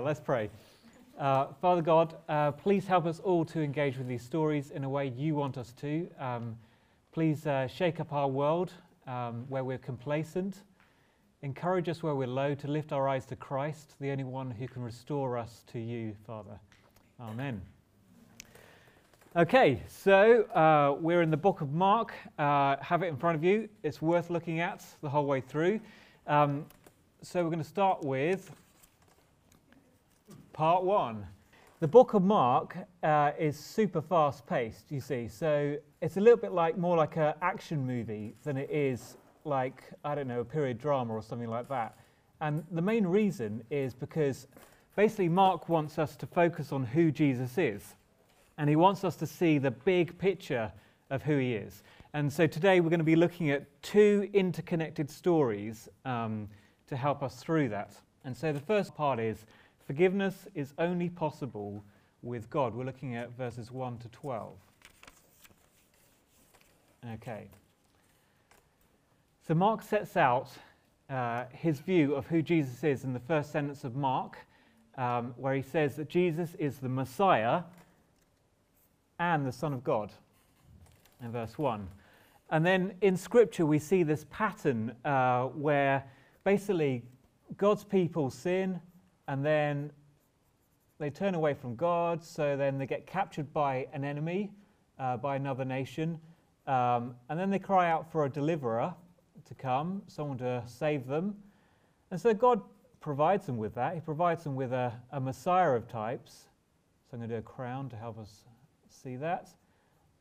Let's pray. Uh, Father God, uh, please help us all to engage with these stories in a way you want us to. Um, please uh, shake up our world um, where we're complacent. Encourage us where we're low to lift our eyes to Christ, the only one who can restore us to you, Father. Amen. Okay, so uh, we're in the book of Mark. Uh, have it in front of you. It's worth looking at the whole way through. Um, so we're going to start with part one. The book of Mark uh, is super fast paced, you see. So it's a little bit like more like an action movie than it is like, I don't know, a period drama or something like that. And the main reason is because basically Mark wants us to focus on who Jesus is. And he wants us to see the big picture of who he is. And so today we're going to be looking at two interconnected stories um, to help us through that. And so the first part is Forgiveness is only possible with God. We're looking at verses 1 to 12. Okay. So Mark sets out uh, his view of who Jesus is in the first sentence of Mark, um, where he says that Jesus is the Messiah and the Son of God, in verse 1. And then in Scripture, we see this pattern uh, where basically God's people sin, and then they turn away from God, so then they get captured by an enemy, uh, by another nation, um, and then they cry out for a deliverer to come, someone to save them. And so God provides them with that. He provides them with a, a Messiah of types. So I'm going to do a crown to help us see that.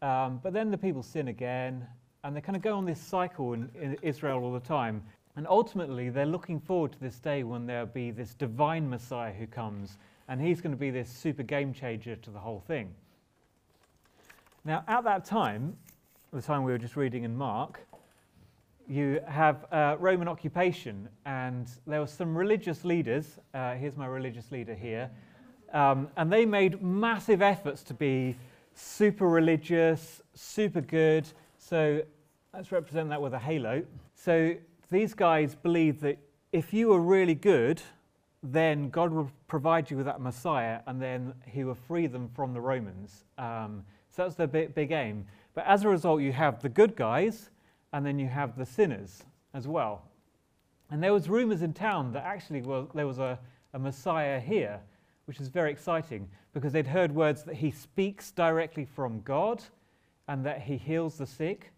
Um, but then the people sin again, and they kind of go on this cycle in, in Israel all the time. And ultimately, they're looking forward to this day when there'll be this divine Messiah who comes, and he's going to be this super game changer to the whole thing. Now, at that time, the time we were just reading in Mark, you have uh, Roman occupation, and there were some religious leaders. Uh, here's my religious leader here. Um, and they made massive efforts to be super religious, super good. So let's represent that with a halo. So these guys believed that if you were really good, then God would provide you with that Messiah and then he would free them from the Romans. Um, so that's their big, big aim. But as a result, you have the good guys and then you have the sinners as well. And there was rumors in town that actually well, there was a, a Messiah here, which is very exciting because they'd heard words that he speaks directly from God and that he heals the sick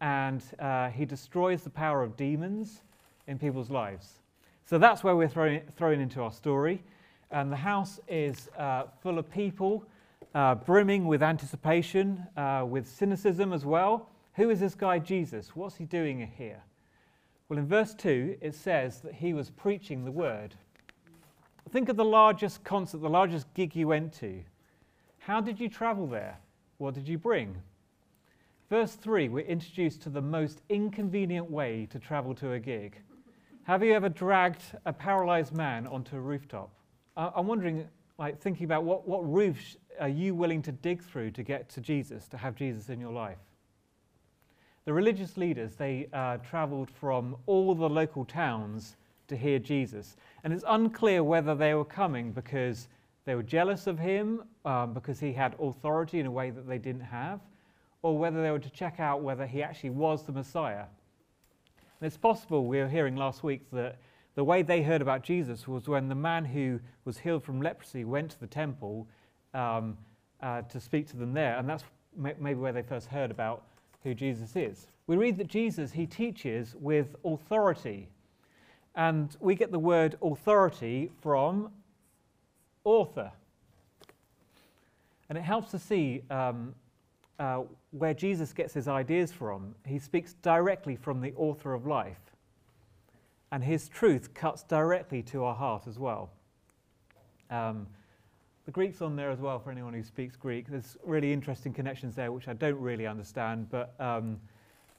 and uh, he destroys the power of demons in people's lives. So that's where we're throwing, throwing into our story. And the house is uh, full of people, uh, brimming with anticipation, uh, with cynicism as well. Who is this guy Jesus? What's he doing here? Well, in verse 2, it says that he was preaching the word. Think of the largest concert, the largest gig you went to. How did you travel there? What did you bring? Verse 3, we're introduced to the most inconvenient way to travel to a gig. Have you ever dragged a paralyzed man onto a rooftop? I'm wondering, like, thinking about what, what roofs are you willing to dig through to get to Jesus, to have Jesus in your life? The religious leaders, they uh, traveled from all the local towns to hear Jesus. And it's unclear whether they were coming because they were jealous of him, um, because he had authority in a way that they didn't have, or whether they were to check out whether he actually was the Messiah. And it's possible, we were hearing last week, that the way they heard about Jesus was when the man who was healed from leprosy went to the temple um, uh, to speak to them there. And that's maybe where they first heard about who Jesus is. We read that Jesus, he teaches with authority. And we get the word authority from author. And it helps to see um, uh, where Jesus gets his ideas from. He speaks directly from the author of life. And his truth cuts directly to our heart as well. Um, the Greek's on there as well for anyone who speaks Greek. There's really interesting connections there, which I don't really understand. But um,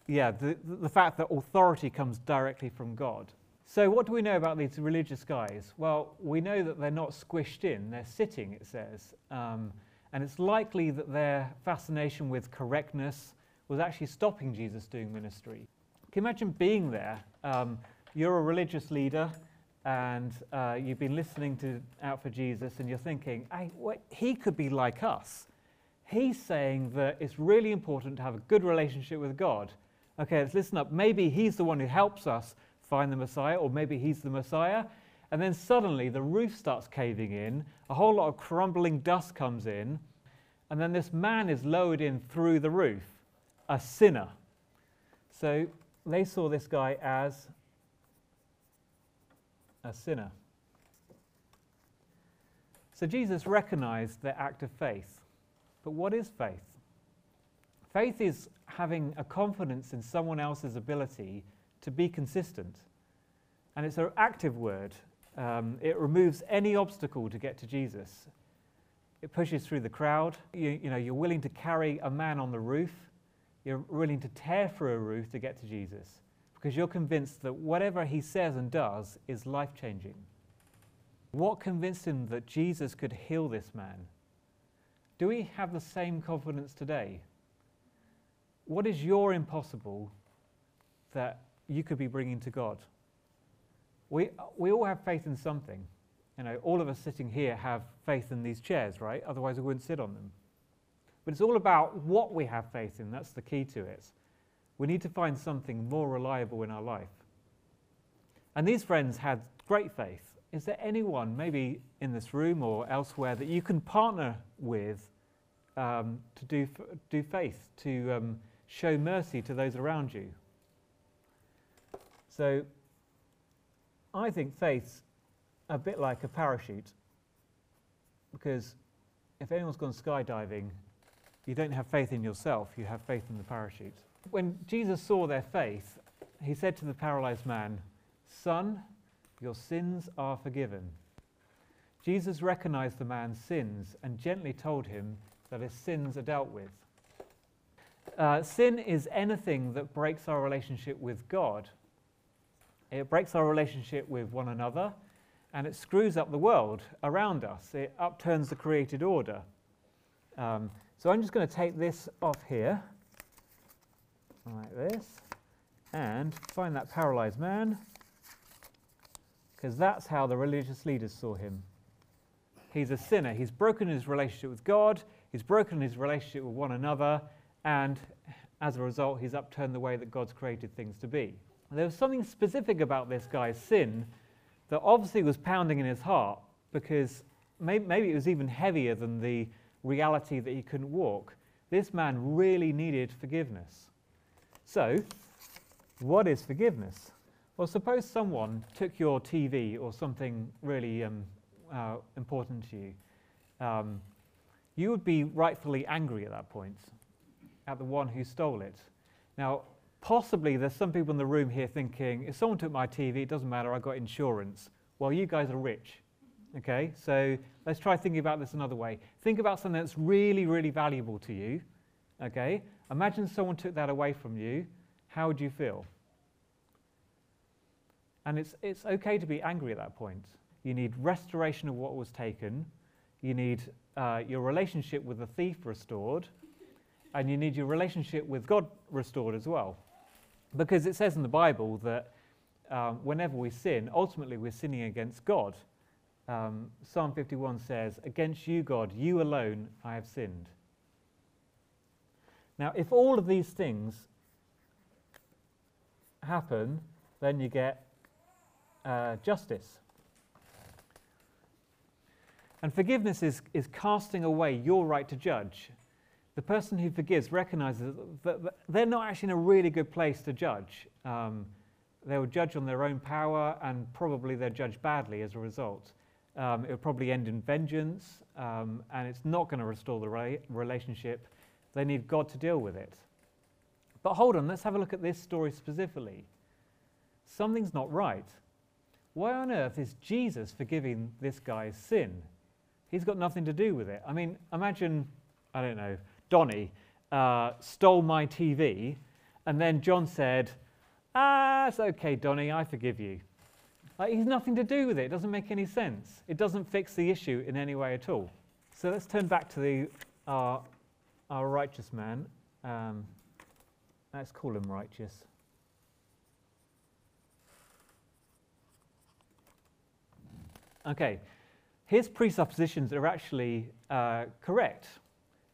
yeah, the, the fact that authority comes directly from God. So, what do we know about these religious guys? Well, we know that they're not squished in, they're sitting, it says. Um, and it's likely that their fascination with correctness was actually stopping Jesus doing ministry. Can you imagine being there? Um, you're a religious leader, and uh, you've been listening to out for Jesus, and you're thinking, hey, what, he could be like us. He's saying that it's really important to have a good relationship with God. Okay, let's listen up. Maybe he's the one who helps us find the Messiah, or maybe he's the Messiah. And then suddenly the roof starts caving in, a whole lot of crumbling dust comes in, and then this man is lowered in through the roof, a sinner. So they saw this guy as a sinner. So Jesus recognized their act of faith. But what is faith? Faith is having a confidence in someone else's ability to be consistent. And it's an active word. Um, it removes any obstacle to get to Jesus. It pushes through the crowd. You, you know, you're willing to carry a man on the roof. You're willing to tear through a roof to get to Jesus because you're convinced that whatever he says and does is life changing. What convinced him that Jesus could heal this man? Do we have the same confidence today? What is your impossible that you could be bringing to God? We, we all have faith in something. You know, all of us sitting here have faith in these chairs, right? Otherwise, we wouldn't sit on them. But it's all about what we have faith in. That's the key to it. We need to find something more reliable in our life. And these friends had great faith. Is there anyone, maybe in this room or elsewhere, that you can partner with um, to do, do faith, to um, show mercy to those around you? So I think faith's a bit like a parachute because if anyone's gone skydiving, you don't have faith in yourself, you have faith in the parachute. When Jesus saw their faith, he said to the paralyzed man, Son, your sins are forgiven. Jesus recognized the man's sins and gently told him that his sins are dealt with. Uh, sin is anything that breaks our relationship with God. It breaks our relationship with one another and it screws up the world around us. It upturns the created order. Um, so I'm just going to take this off here, like this, and find that paralyzed man, because that's how the religious leaders saw him. He's a sinner. He's broken his relationship with God, he's broken his relationship with one another, and as a result, he's upturned the way that God's created things to be. There was something specific about this guy's sin that obviously was pounding in his heart because maybe, maybe it was even heavier than the reality that he couldn't walk. This man really needed forgiveness. So, what is forgiveness? Well, suppose someone took your TV or something really um, uh, important to you. Um, you would be rightfully angry at that point at the one who stole it. Now, possibly there's some people in the room here thinking, if someone took my TV, it doesn't matter, I got insurance. Well, you guys are rich. Okay, so let's try thinking about this another way. Think about something that's really, really valuable to you. Okay, imagine someone took that away from you. How would you feel? And it's, it's okay to be angry at that point. You need restoration of what was taken. You need uh, your relationship with the thief restored. And you need your relationship with God restored as well. Because it says in the Bible that um, whenever we sin, ultimately we're sinning against God. Um, Psalm 51 says, Against you, God, you alone I have sinned. Now, if all of these things happen, then you get uh, justice. And forgiveness is, is casting away your right to judge. The person who forgives recognizes that they're not actually in a really good place to judge. Um, they will judge on their own power and probably they'll judge badly as a result. Um, it will probably end in vengeance um, and it's not going to restore the re- relationship. They need God to deal with it. But hold on, let's have a look at this story specifically. Something's not right. Why on earth is Jesus forgiving this guy's sin? He's got nothing to do with it. I mean, imagine, I don't know, Donny uh, stole my TV, and then John said, Ah, it's okay, Donny, I forgive you. Like, he's nothing to do with it. It doesn't make any sense. It doesn't fix the issue in any way at all. So let's turn back to the, our, our righteous man. Um, let's call him righteous. Okay, his presuppositions are actually uh, correct.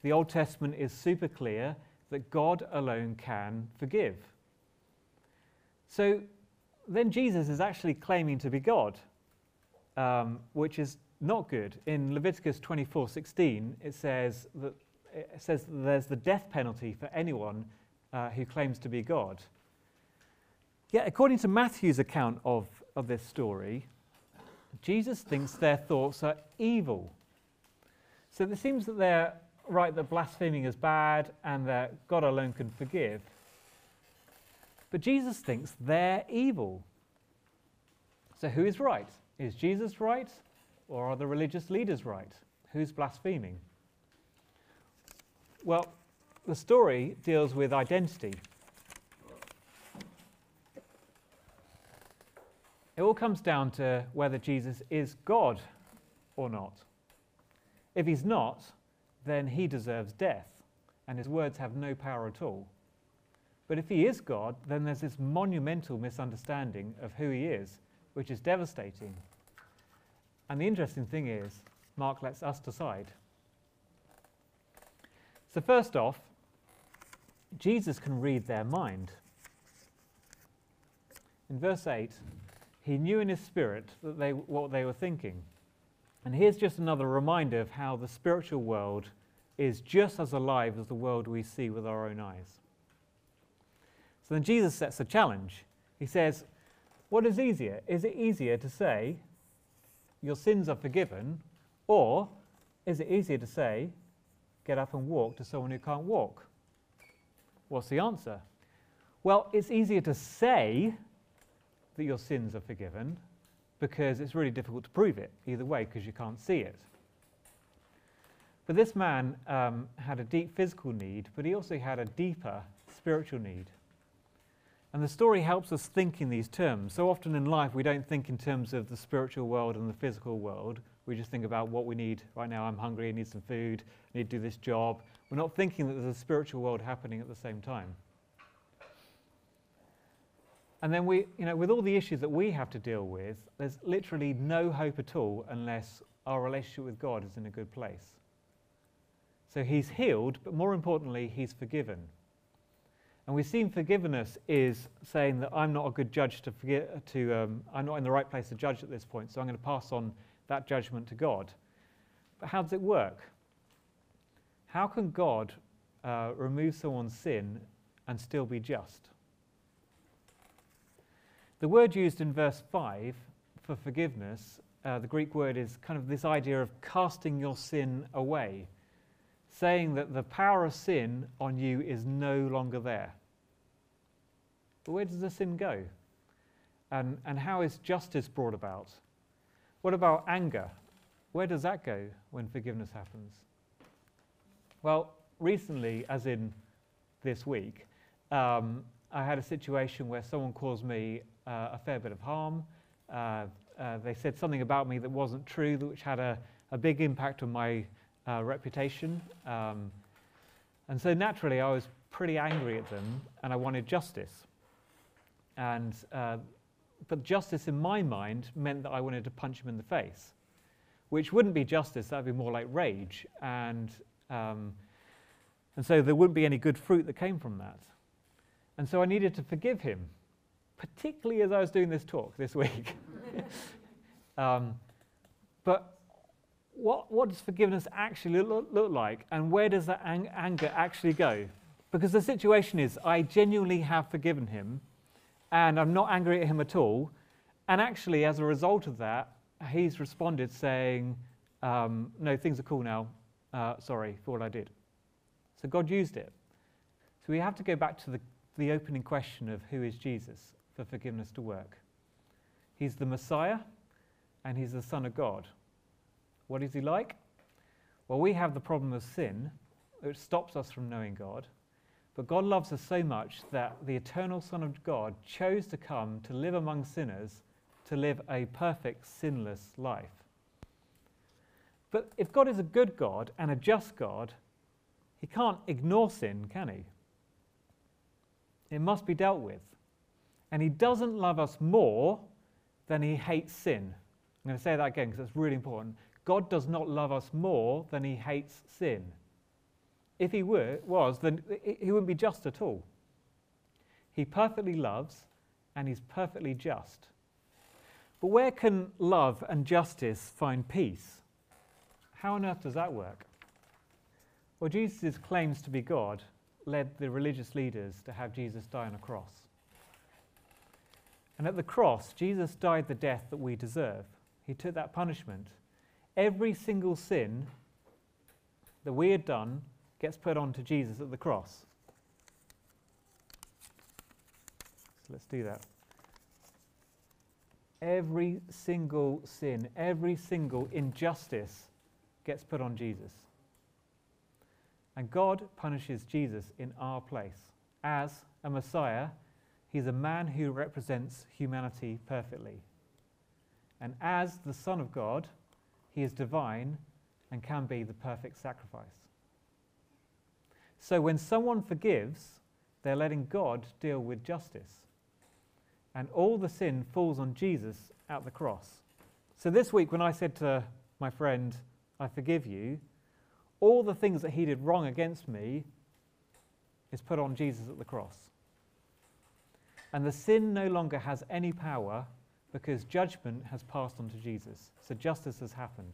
The Old Testament is super clear that God alone can forgive. So then Jesus is actually claiming to be God, um, which is not good. In Leviticus 24:16, it says that it says that there's the death penalty for anyone uh, who claims to be God. Yet, according to Matthew's account of, of this story, Jesus thinks their thoughts are evil. So it seems that they're right that blaspheming is bad and that God alone can forgive. But Jesus thinks they're evil. So who is right? Is Jesus right or are the religious leaders right? Who's blaspheming? Well, the story deals with identity. It all comes down to whether Jesus is God or not. If he's not, then he deserves death, and his words have no power at all. But if he is God, then there's this monumental misunderstanding of who he is, which is devastating. And the interesting thing is, Mark lets us decide. So, first off, Jesus can read their mind. In verse 8, he knew in his spirit that they, what they were thinking. And here's just another reminder of how the spiritual world is just as alive as the world we see with our own eyes. So then Jesus sets a challenge. He says, What is easier? Is it easier to say, Your sins are forgiven, or is it easier to say, Get up and walk to someone who can't walk? What's the answer? Well, it's easier to say that your sins are forgiven because it's really difficult to prove it either way because you can't see it. But this man um, had a deep physical need, but he also had a deeper spiritual need. And the story helps us think in these terms. So often in life, we don't think in terms of the spiritual world and the physical world. We just think about what we need. Right now, I'm hungry, I need some food, I need to do this job. We're not thinking that there's a spiritual world happening at the same time. And then we, you know, with all the issues that we have to deal with, there's literally no hope at all unless our relationship with God is in a good place. So he's healed, but more importantly, he's forgiven. And we've seen forgiveness is saying that I'm not a good judge to forget, to, um, I'm not in the right place to judge at this point, so I'm going to pass on that judgment to God. But how does it work? How can God uh, remove someone's sin and still be just? The word used in verse 5 for forgiveness, uh, the Greek word is kind of this idea of casting your sin away, saying that the power of sin on you is no longer there. But where does the sin go? And, and how is justice brought about? What about anger? Where does that go when forgiveness happens? Well, recently, as in this week, um, I had a situation where someone caused me uh, a fair bit of harm. Uh, uh, they said something about me that wasn't true, which had a, a big impact on my uh, reputation. Um, and so naturally, I was pretty angry at them and I wanted justice. And, uh, but justice in my mind meant that I wanted to punch him in the face, which wouldn't be justice, that would be more like rage. And, um, and so there wouldn't be any good fruit that came from that. And so I needed to forgive him particularly as I was doing this talk this week. um, but what, what does forgiveness actually look, look like, and where does that ang- anger actually go? Because the situation is, I genuinely have forgiven him, and I'm not angry at him at all. And actually, as a result of that, he's responded saying, um, No, things are cool now. Uh, sorry for what I did. So God used it. So we have to go back to the, the opening question of who is Jesus? For forgiveness to work. He's the Messiah and he's the Son of God. What is he like? Well, we have the problem of sin, which stops us from knowing God. But God loves us so much that the eternal Son of God chose to come to live among sinners, to live a perfect, sinless life. But if God is a good God and a just God, he can't ignore sin, can he? It must be dealt with. And he doesn't love us more than he hates sin. I'm going to say that again because it's really important. God does not love us more than he hates sin. If he were, was, then he wouldn't be just at all. He perfectly loves and he's perfectly just. But where can love and justice find peace? How on earth does that work? Well, Jesus' claims to be God led the religious leaders to have Jesus die on a cross. And at the cross, Jesus died the death that we deserve. He took that punishment. Every single sin that we had done gets put onto Jesus at the cross. So let's do that. Every single sin, every single injustice gets put on Jesus. And God punishes Jesus in our place. As a Messiah, he's a man who represents humanity perfectly. And as the Son of God, he is divine and can be the perfect sacrifice. So when someone forgives, they're letting God deal with justice. And all the sin falls on Jesus at the cross. So this week, when I said to my friend, I forgive you, all the things that he did wrong against me is put on Jesus at the cross. And the sin no longer has any power because judgment has passed on to Jesus. So justice has happened.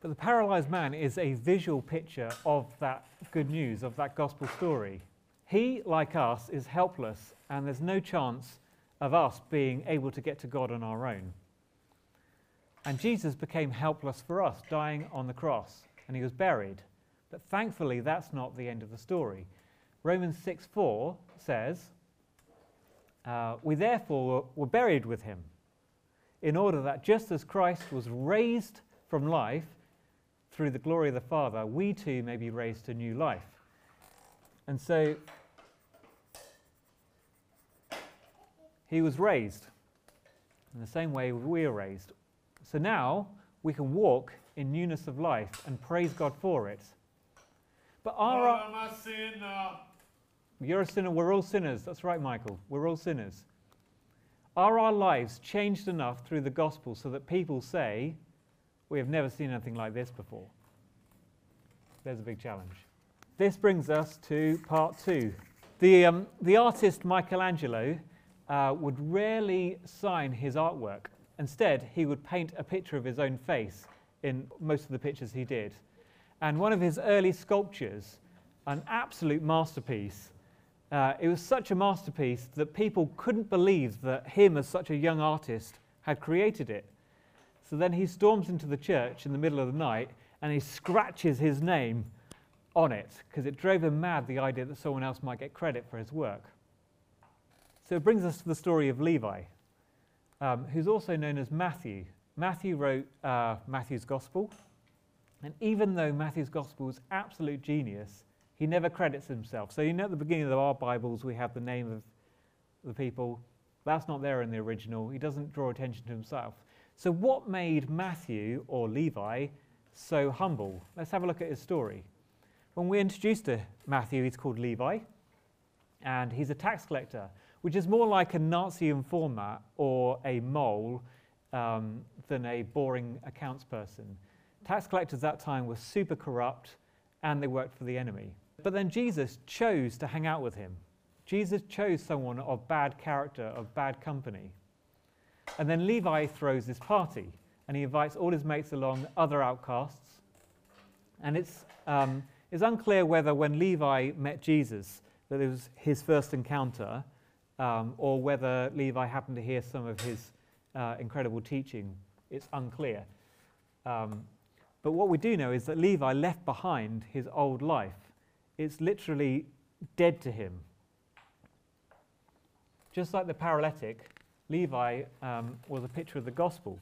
But the paralyzed man is a visual picture of that good news, of that gospel story. He, like us, is helpless, and there's no chance of us being able to get to God on our own. And Jesus became helpless for us, dying on the cross, and he was buried. But thankfully, that's not the end of the story. Romans 6 4 says, uh, We therefore were buried with him, in order that just as Christ was raised from life through the glory of the Father, we too may be raised to new life. And so he was raised in the same way we are raised. So now we can walk in newness of life and praise God for it. But are I'm a sinner. You're a sinner. We're all sinners. That's right, Michael. We're all sinners. Are our lives changed enough through the gospel so that people say, We have never seen anything like this before? There's a big challenge. This brings us to part two. The, um, the artist Michelangelo uh, would rarely sign his artwork. Instead, he would paint a picture of his own face in most of the pictures he did. And one of his early sculptures, an absolute masterpiece, uh, it was such a masterpiece that people couldn't believe that him, as such a young artist, had created it. So then he storms into the church in the middle of the night and he scratches his name on it because it drove him mad the idea that someone else might get credit for his work. So it brings us to the story of Levi, um, who's also known as Matthew. Matthew wrote uh, Matthew's Gospel, and even though Matthew's Gospel is absolute genius, he never credits himself. So you know at the beginning of our Bibles we have the name of the people. That's not there in the original. He doesn't draw attention to himself. So what made Matthew or Levi so humble? Let's have a look at his story. When we introduced to Matthew, he's called Levi, and he's a tax collector, which is more like a Nazi informer or a mole um, than a boring accounts person. Tax collectors at that time were super corrupt and they worked for the enemy. But then Jesus chose to hang out with him. Jesus chose someone of bad character, of bad company. And then Levi throws this party and he invites all his mates along, other outcasts. And it's, um, it's unclear whether when Levi met Jesus that it was his first encounter um, or whether Levi happened to hear some of his uh, incredible teaching. It's unclear. Um, but what we do know is that Levi left behind his old life. It's literally dead to him. Just like the paralytic, Levi um, was a picture of the gospel.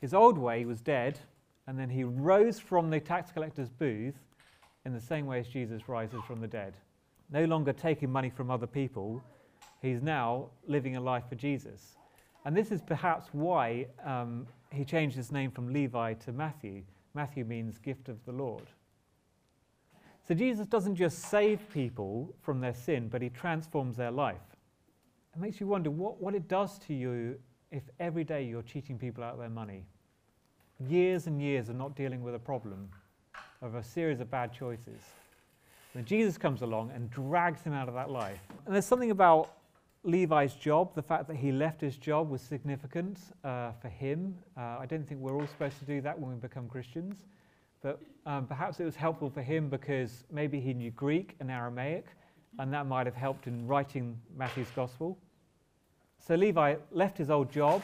His old way was dead, and then he rose from the tax collector's booth in the same way as Jesus rises from the dead. No longer taking money from other people, he's now living a life for Jesus. And this is perhaps why um, he changed his name from Levi to Matthew. Matthew means gift of the Lord. So Jesus doesn't just save people from their sin, but he transforms their life. It makes you wonder what, what it does to you if every day you're cheating people out of their money, years and years of not dealing with a problem, of a series of bad choices, then Jesus comes along and drags him out of that life. And there's something about Levi's job, the fact that he left his job was significant uh, for him. Uh, I don't think we're all supposed to do that when we become Christians, but um, perhaps it was helpful for him because maybe he knew Greek and Aramaic, and that might have helped in writing Matthew's gospel. So Levi left his old job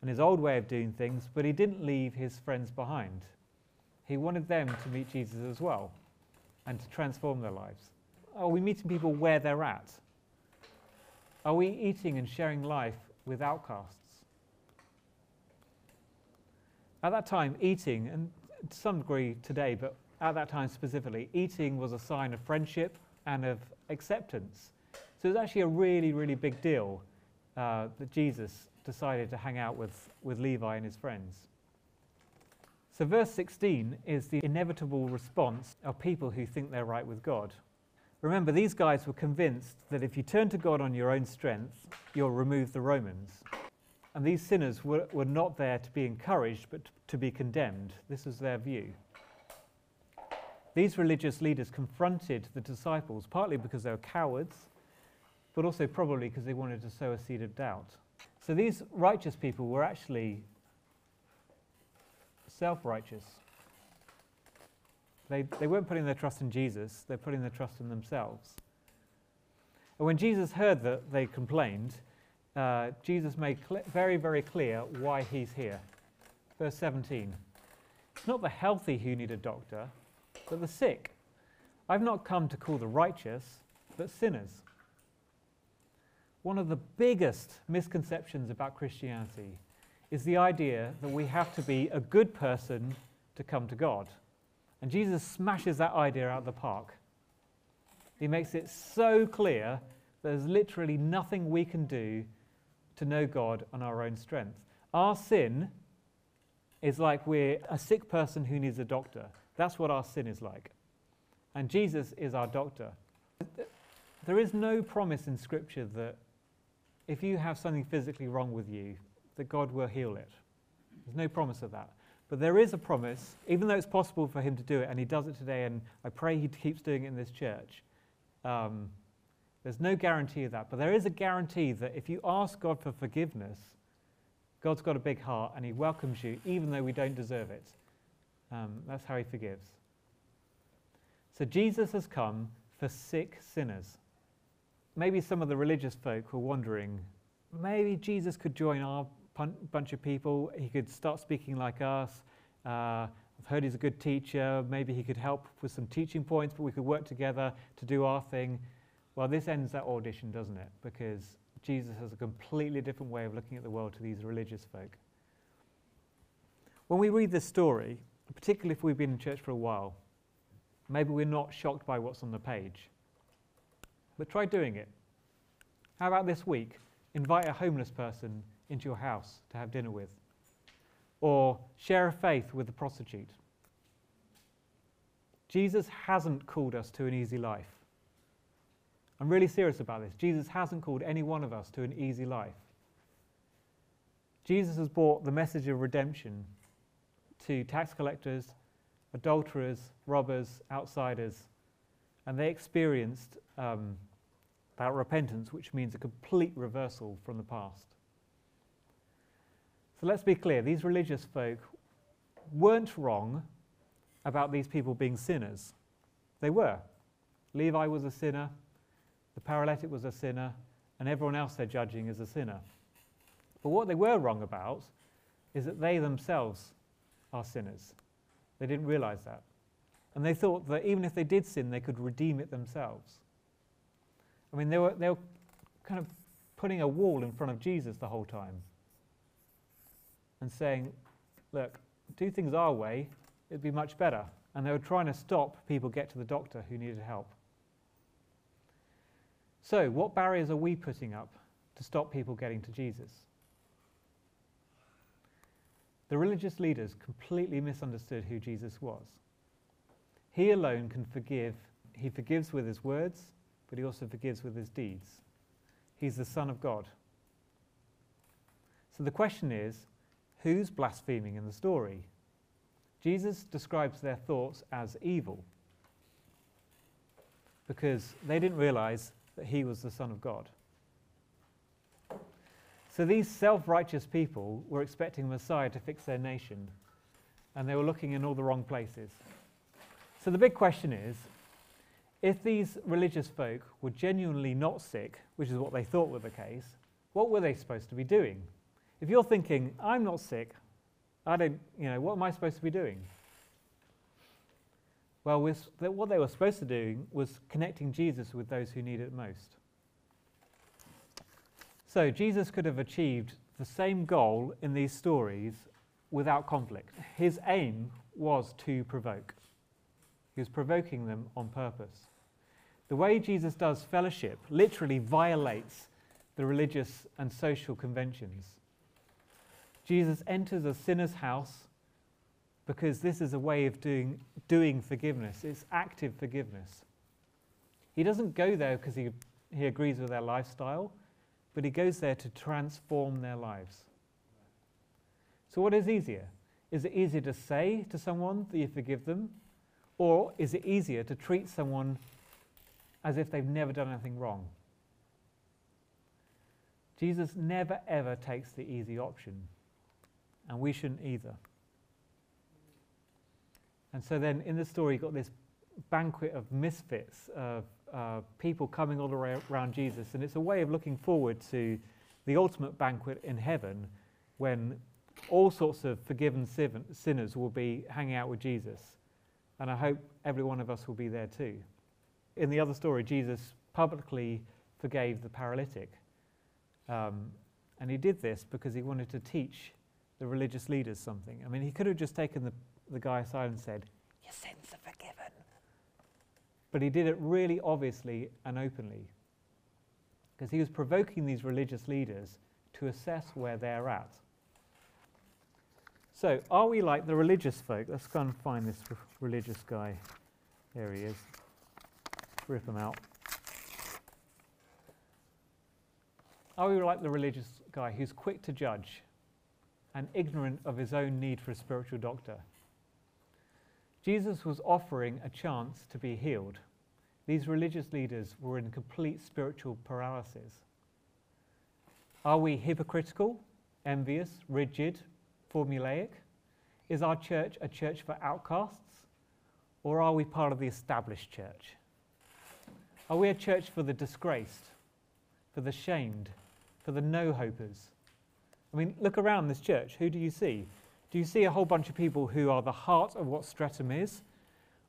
and his old way of doing things, but he didn't leave his friends behind. He wanted them to meet Jesus as well and to transform their lives. Are we meeting people where they're at? Are we eating and sharing life with outcasts? At that time, eating, and to some degree today, but at that time specifically, eating was a sign of friendship and of acceptance. So it was actually a really, really big deal uh, that Jesus decided to hang out with, with Levi and his friends. So, verse 16 is the inevitable response of people who think they're right with God. Remember, these guys were convinced that if you turn to God on your own strength, you'll remove the Romans. And these sinners were, were not there to be encouraged, but to be condemned. This was their view. These religious leaders confronted the disciples, partly because they were cowards, but also probably because they wanted to sow a seed of doubt. So these righteous people were actually self righteous. They, they weren't putting their trust in Jesus, they're putting their trust in themselves. And when Jesus heard that they complained, uh, Jesus made very, very clear why he's here. Verse 17 It's not the healthy who need a doctor, but the sick. I've not come to call the righteous, but sinners. One of the biggest misconceptions about Christianity is the idea that we have to be a good person to come to God. And Jesus smashes that idea out of the park. He makes it so clear there's literally nothing we can do to know God on our own strength. Our sin is like we're a sick person who needs a doctor. That's what our sin is like. And Jesus is our doctor. There is no promise in Scripture that if you have something physically wrong with you, that God will heal it. There's no promise of that. But there is a promise, even though it's possible for him to do it, and he does it today, and I pray he keeps doing it in this church. Um, there's no guarantee of that. But there is a guarantee that if you ask God for forgiveness, God's got a big heart and he welcomes you, even though we don't deserve it. Um, that's how he forgives. So Jesus has come for sick sinners. Maybe some of the religious folk were wondering maybe Jesus could join our bunch of people. He could start speaking like us. Uh, I've heard he's a good teacher. Maybe he could help with some teaching points, but we could work together to do our thing. Well, this ends that audition, doesn't it? Because Jesus has a completely different way of looking at the world to these religious folk. When we read this story, particularly if we've been in church for a while, maybe we're not shocked by what's on the page. But try doing it. How about this week? Invite a homeless person into your house to have dinner with, or share a faith with a prostitute. Jesus hasn't called us to an easy life. I'm really serious about this. Jesus hasn't called any one of us to an easy life. Jesus has brought the message of redemption to tax collectors, adulterers, robbers, outsiders, and they experienced um, that repentance, which means a complete reversal from the past. So let's be clear these religious folk weren't wrong about these people being sinners. They were. Levi was a sinner, the paralytic was a sinner, and everyone else they're judging is a sinner. But what they were wrong about is that they themselves are sinners. They didn't realize that. And they thought that even if they did sin, they could redeem it themselves. I mean, they were, they were kind of putting a wall in front of Jesus the whole time and saying, look, do things our way, it'd be much better. And they were trying to stop people get to the doctor who needed help. So, what barriers are we putting up to stop people getting to Jesus? The religious leaders completely misunderstood who Jesus was. He alone can forgive. He forgives with his words, but he also forgives with his deeds. He's the Son of God. So the question is who's blaspheming in the story? Jesus describes their thoughts as evil because they didn't realize that he was the Son of God. So these self righteous people were expecting Messiah to fix their nation, and they were looking in all the wrong places. So the big question is if these religious folk were genuinely not sick, which is what they thought were the case, what were they supposed to be doing? If you're thinking, I'm not sick, I don't, you know, what am I supposed to be doing? Well, what they were supposed to do was connecting Jesus with those who need it most. So Jesus could have achieved the same goal in these stories without conflict. His aim was to provoke. He was provoking them on purpose. The way Jesus does fellowship literally violates the religious and social conventions. Jesus enters a sinner's house because this is a way of doing, doing forgiveness. It's active forgiveness. He doesn't go there because he, he agrees with their lifestyle, but he goes there to transform their lives. So, what is easier? Is it easier to say to someone that you forgive them? Or is it easier to treat someone as if they've never done anything wrong? Jesus never ever takes the easy option, and we shouldn't either. And so then in the story, you've got this banquet of misfits, of uh, people coming all around Jesus. And it's a way of looking forward to the ultimate banquet in heaven when all sorts of forgiven sinners will be hanging out with Jesus. And I hope every one of us will be there too. In the other story, Jesus publicly forgave the paralytic. Um, and he did this because he wanted to teach the religious leaders something. I mean, he could have just taken the the guy aside and said, Your sins are forgiven. But he did it really obviously and openly because he was provoking these religious leaders to assess where they're at. So, are we like the religious folk? Let's go and find this r- religious guy. There he is. Rip him out. Are we like the religious guy who's quick to judge and ignorant of his own need for a spiritual doctor? Jesus was offering a chance to be healed. These religious leaders were in complete spiritual paralysis. Are we hypocritical, envious, rigid, formulaic? Is our church a church for outcasts? Or are we part of the established church? Are we a church for the disgraced, for the shamed, for the no hopers? I mean, look around this church. Who do you see? Do you see a whole bunch of people who are the heart of what Streatham is?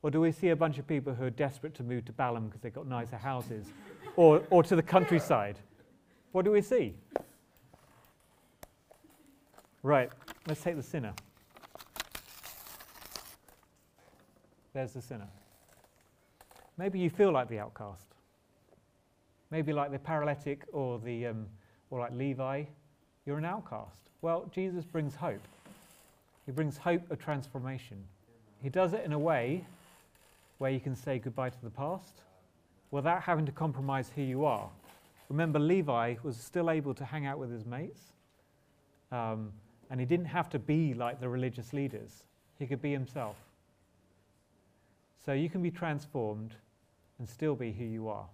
Or do we see a bunch of people who are desperate to move to Balham because they've got nicer houses? or, or to the countryside? What do we see? Right, let's take the sinner. There's the sinner. Maybe you feel like the outcast. Maybe like the paralytic or, the, um, or like Levi. You're an outcast. Well, Jesus brings hope. He brings hope of transformation. He does it in a way where you can say goodbye to the past without having to compromise who you are. Remember, Levi was still able to hang out with his mates, um, and he didn't have to be like the religious leaders. He could be himself. So you can be transformed and still be who you are,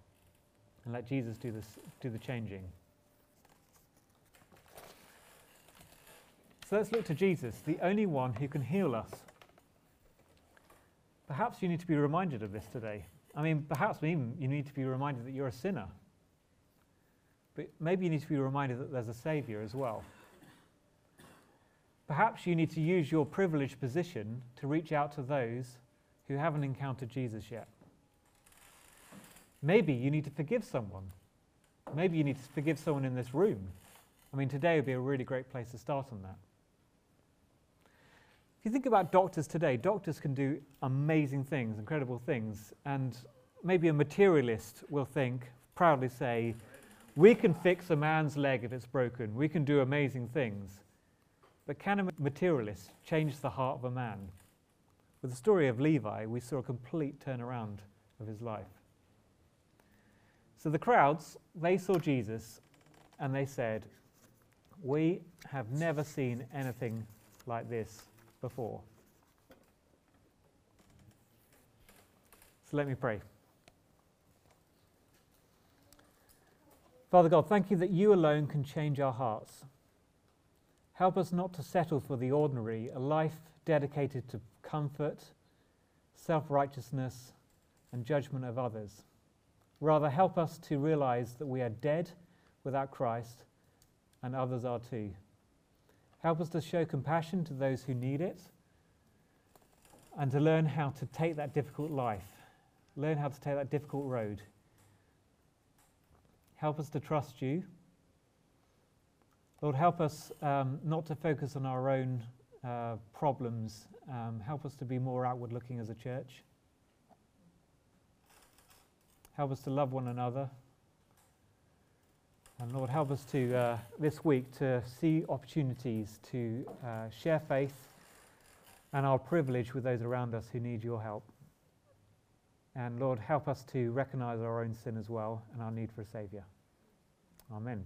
and let Jesus do, this, do the changing. So let's look to Jesus, the only one who can heal us. Perhaps you need to be reminded of this today. I mean, perhaps even you need to be reminded that you're a sinner. But maybe you need to be reminded that there's a Saviour as well. Perhaps you need to use your privileged position to reach out to those who haven't encountered Jesus yet. Maybe you need to forgive someone. Maybe you need to forgive someone in this room. I mean, today would be a really great place to start on that. If you think about doctors today, doctors can do amazing things, incredible things, and maybe a materialist will think, proudly say, we can fix a man's leg if it's broken, we can do amazing things. But can a materialist change the heart of a man? With the story of Levi, we saw a complete turnaround of his life. So the crowds, they saw Jesus and they said, We have never seen anything like this before. So let me pray. Father God, thank you that you alone can change our hearts. Help us not to settle for the ordinary, a life dedicated to comfort, self righteousness, and judgment of others. Rather, help us to realize that we are dead without Christ and others are too. Help us to show compassion to those who need it and to learn how to take that difficult life, learn how to take that difficult road. Help us to trust you. Lord, help us um, not to focus on our own uh, problems. Um, help us to be more outward looking as a church. Help us to love one another. And Lord, help us to, uh, this week, to see opportunities to uh, share faith and our privilege with those around us who need your help. And Lord, help us to recognize our own sin as well and our need for a Saviour. Amen.